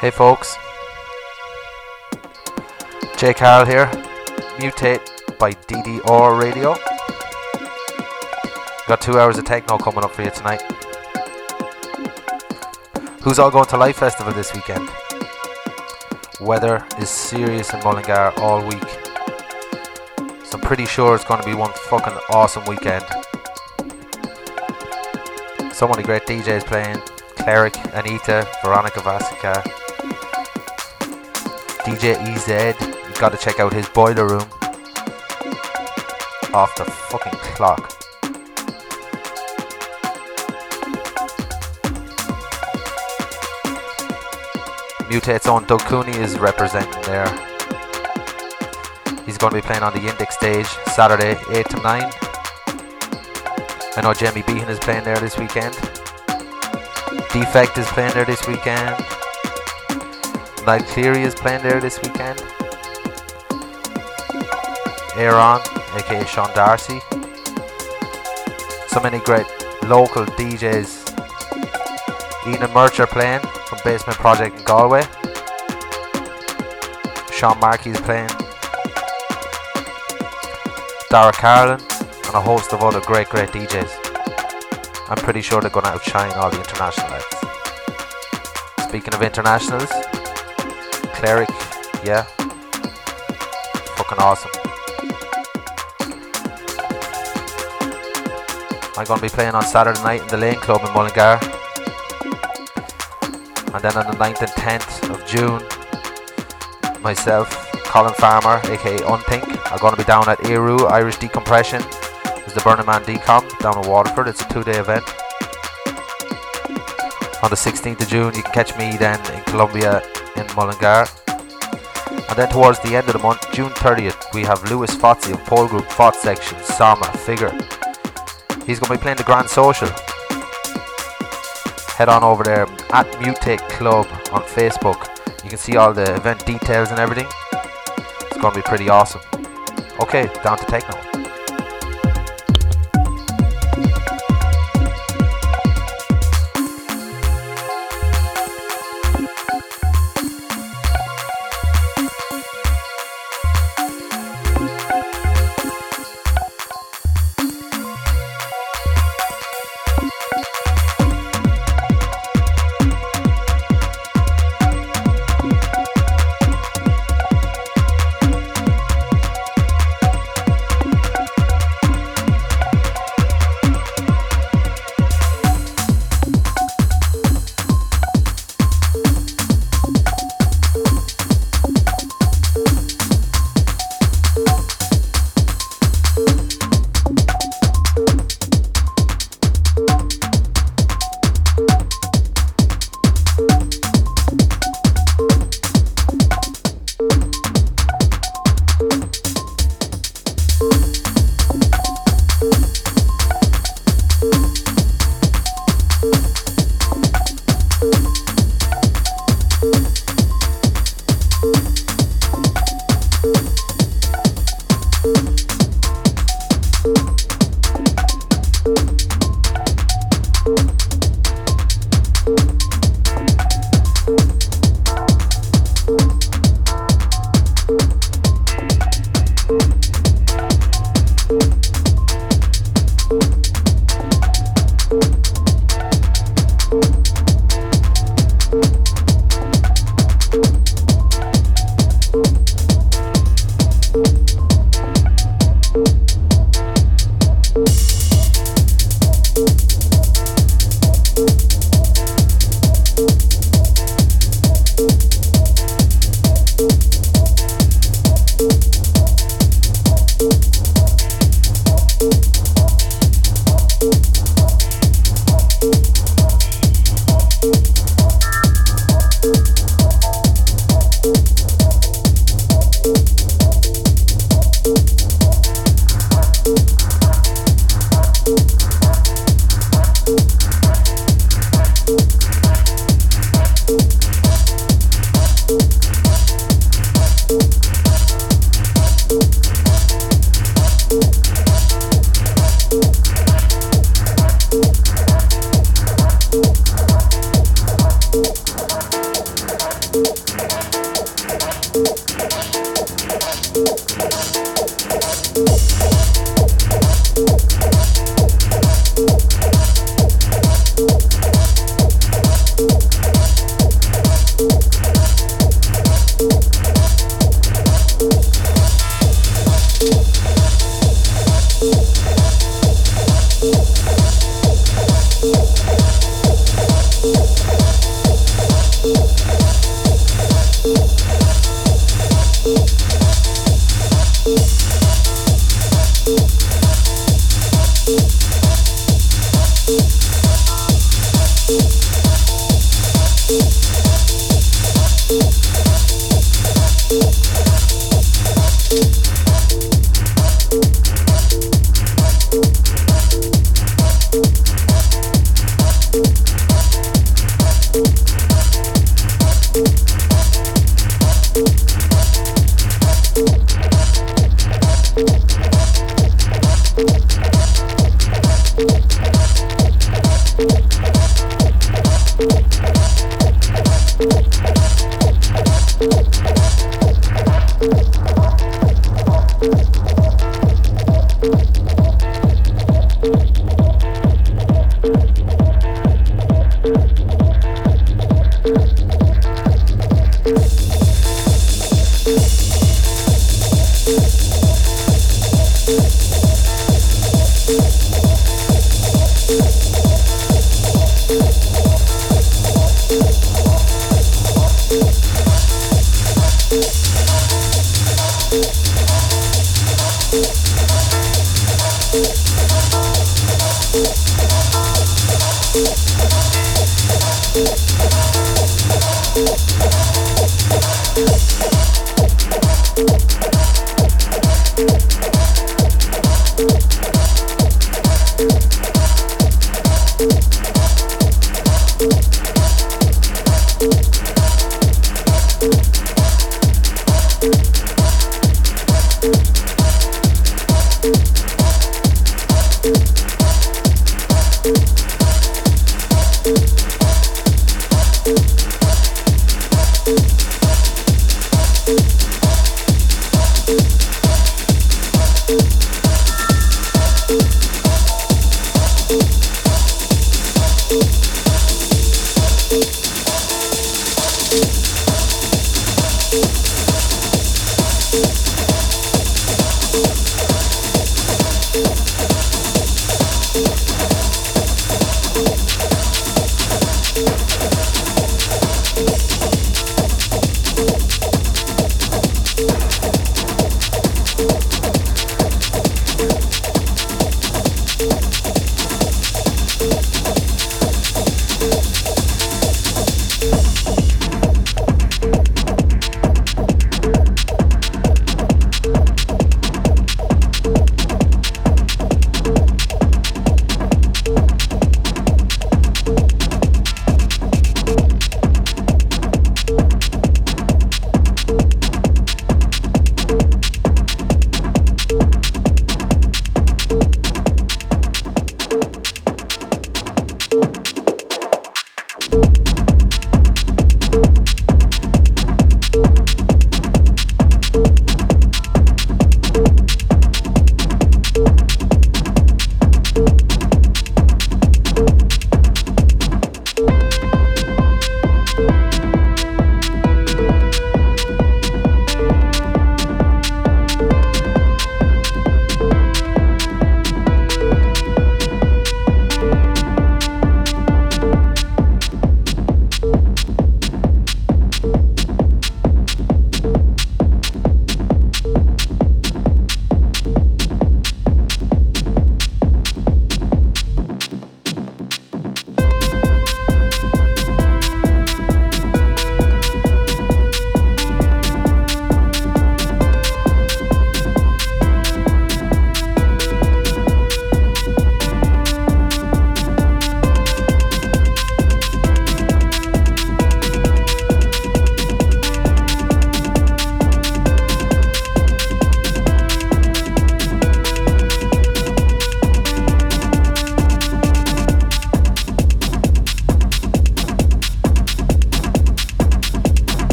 Hey folks, Jay Carroll here, Mutate by DDR Radio. Got two hours of techno coming up for you tonight. Who's all going to Life Festival this weekend? Weather is serious in Mullingar all week. So I'm pretty sure it's going to be one fucking awesome weekend. So many great DJs playing. Cleric, Anita, Veronica Vasicka, DJ EZ. You've got to check out his boiler room. Off the fucking clock. Mutate's own Doug Cooney is representing there. He's going to be playing on the Index stage Saturday 8 to 9. I know Jamie Behan is playing there this weekend. Defect is playing there this weekend. Cleary is playing there this weekend. Aaron, aka Sean Darcy. So many great local DJs. Ian Mercher playing from Basement Project in Galway. Sean Markey is playing. Dara Carlin and a host of other great, great DJs. I'm pretty sure they're going to outshine all the international acts. Speaking of internationals, Cleric, yeah, fucking awesome. I'm going to be playing on Saturday night in the Lane Club in Mullingar. And then on the 9th and 10th of June, myself, Colin Farmer, aka Unthink, are going to be down at Eru Irish Decompression. It's the Burning Man Decom down in Waterford. It's a two day event. On the 16th of June, you can catch me then in Columbia in Mullingar. And then towards the end of the month, June 30th, we have Lewis Fotsy of Pole Group Fot Section, Sama, Figure. He's going to be playing the Grand Social. Head on over there at Mutate Club on Facebook. You can see all the event details and everything. It's going to be pretty awesome. Okay, down to techno.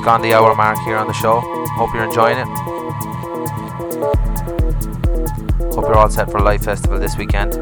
Just gone the hour mark here on the show. Hope you're enjoying it. Hope you're all set for Life Festival this weekend.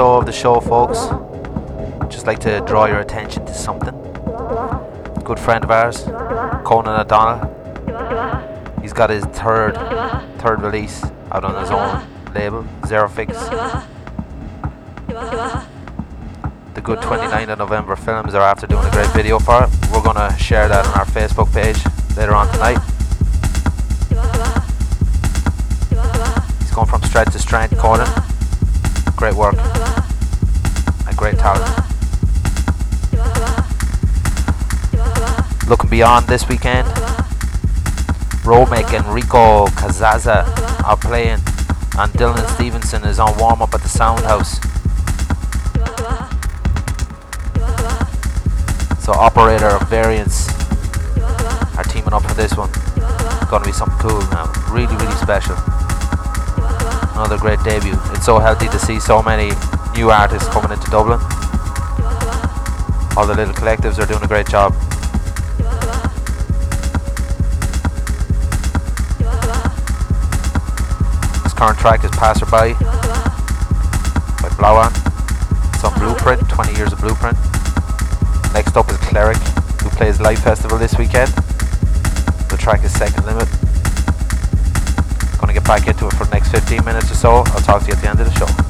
15 so of the show, folks. Just like to draw your attention to something. Good friend of ours, Conan O'Donnell. He's got his third third release out on his own label, Zero Fix. The good 29th of November films are after doing a great video for it. We're gonna share that on our Facebook page later on tonight. He's going from strength to strength, Conan. Great work. Beyond this weekend, Romic and Rico Casazza are playing, and Dylan Stevenson is on warm up at the Soundhouse. So, Operator of Variants are teaming up for this one. Gonna be something cool now. Really, really special another great debut. It's so healthy to see so many new artists coming into Dublin. All the little collectives are doing a great job. Current track is Passerby by Blawan. It's on Blueprint, 20 years of Blueprint. Next up is Cleric, who plays Life Festival this weekend. The track is Second Limit Gonna get back into it for the next 15 minutes or so. I'll talk to you at the end of the show.